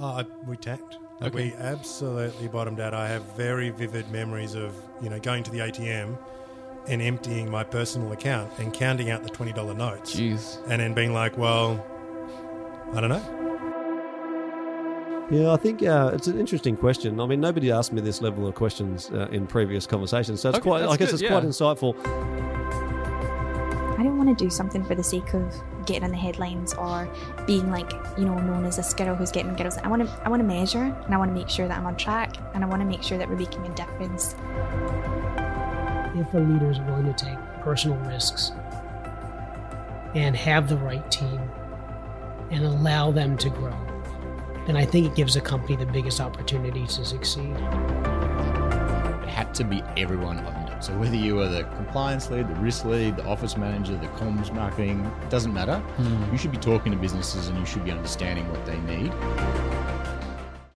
Oh, I- we tacked. Like, Okay. We absolutely bottomed out. I have very vivid memories of you know going to the ATM and emptying my personal account and counting out the twenty dollar notes, Jeez. and then being like, "Well, I don't know." Yeah, I think uh, it's an interesting question. I mean, nobody asked me this level of questions uh, in previous conversations, so it's Okay, quite. I guess good, it's quite insightful. I don't want to do something for the sake of getting in the headlines or being like, you know, known as this girl who's getting girls. I want to, I want to measure and I want to make sure that I'm on track and I want to make sure that we're making a difference. if a leader is willing to take personal risks and have the right team and allow them to grow, then I think it gives a company the biggest opportunity to succeed. It had to be everyone owned it. So whether you are the compliance lead, the risk lead, the office manager, the comms marketing, it doesn't matter. Hmm. You should be talking to businesses and you should be understanding what they need.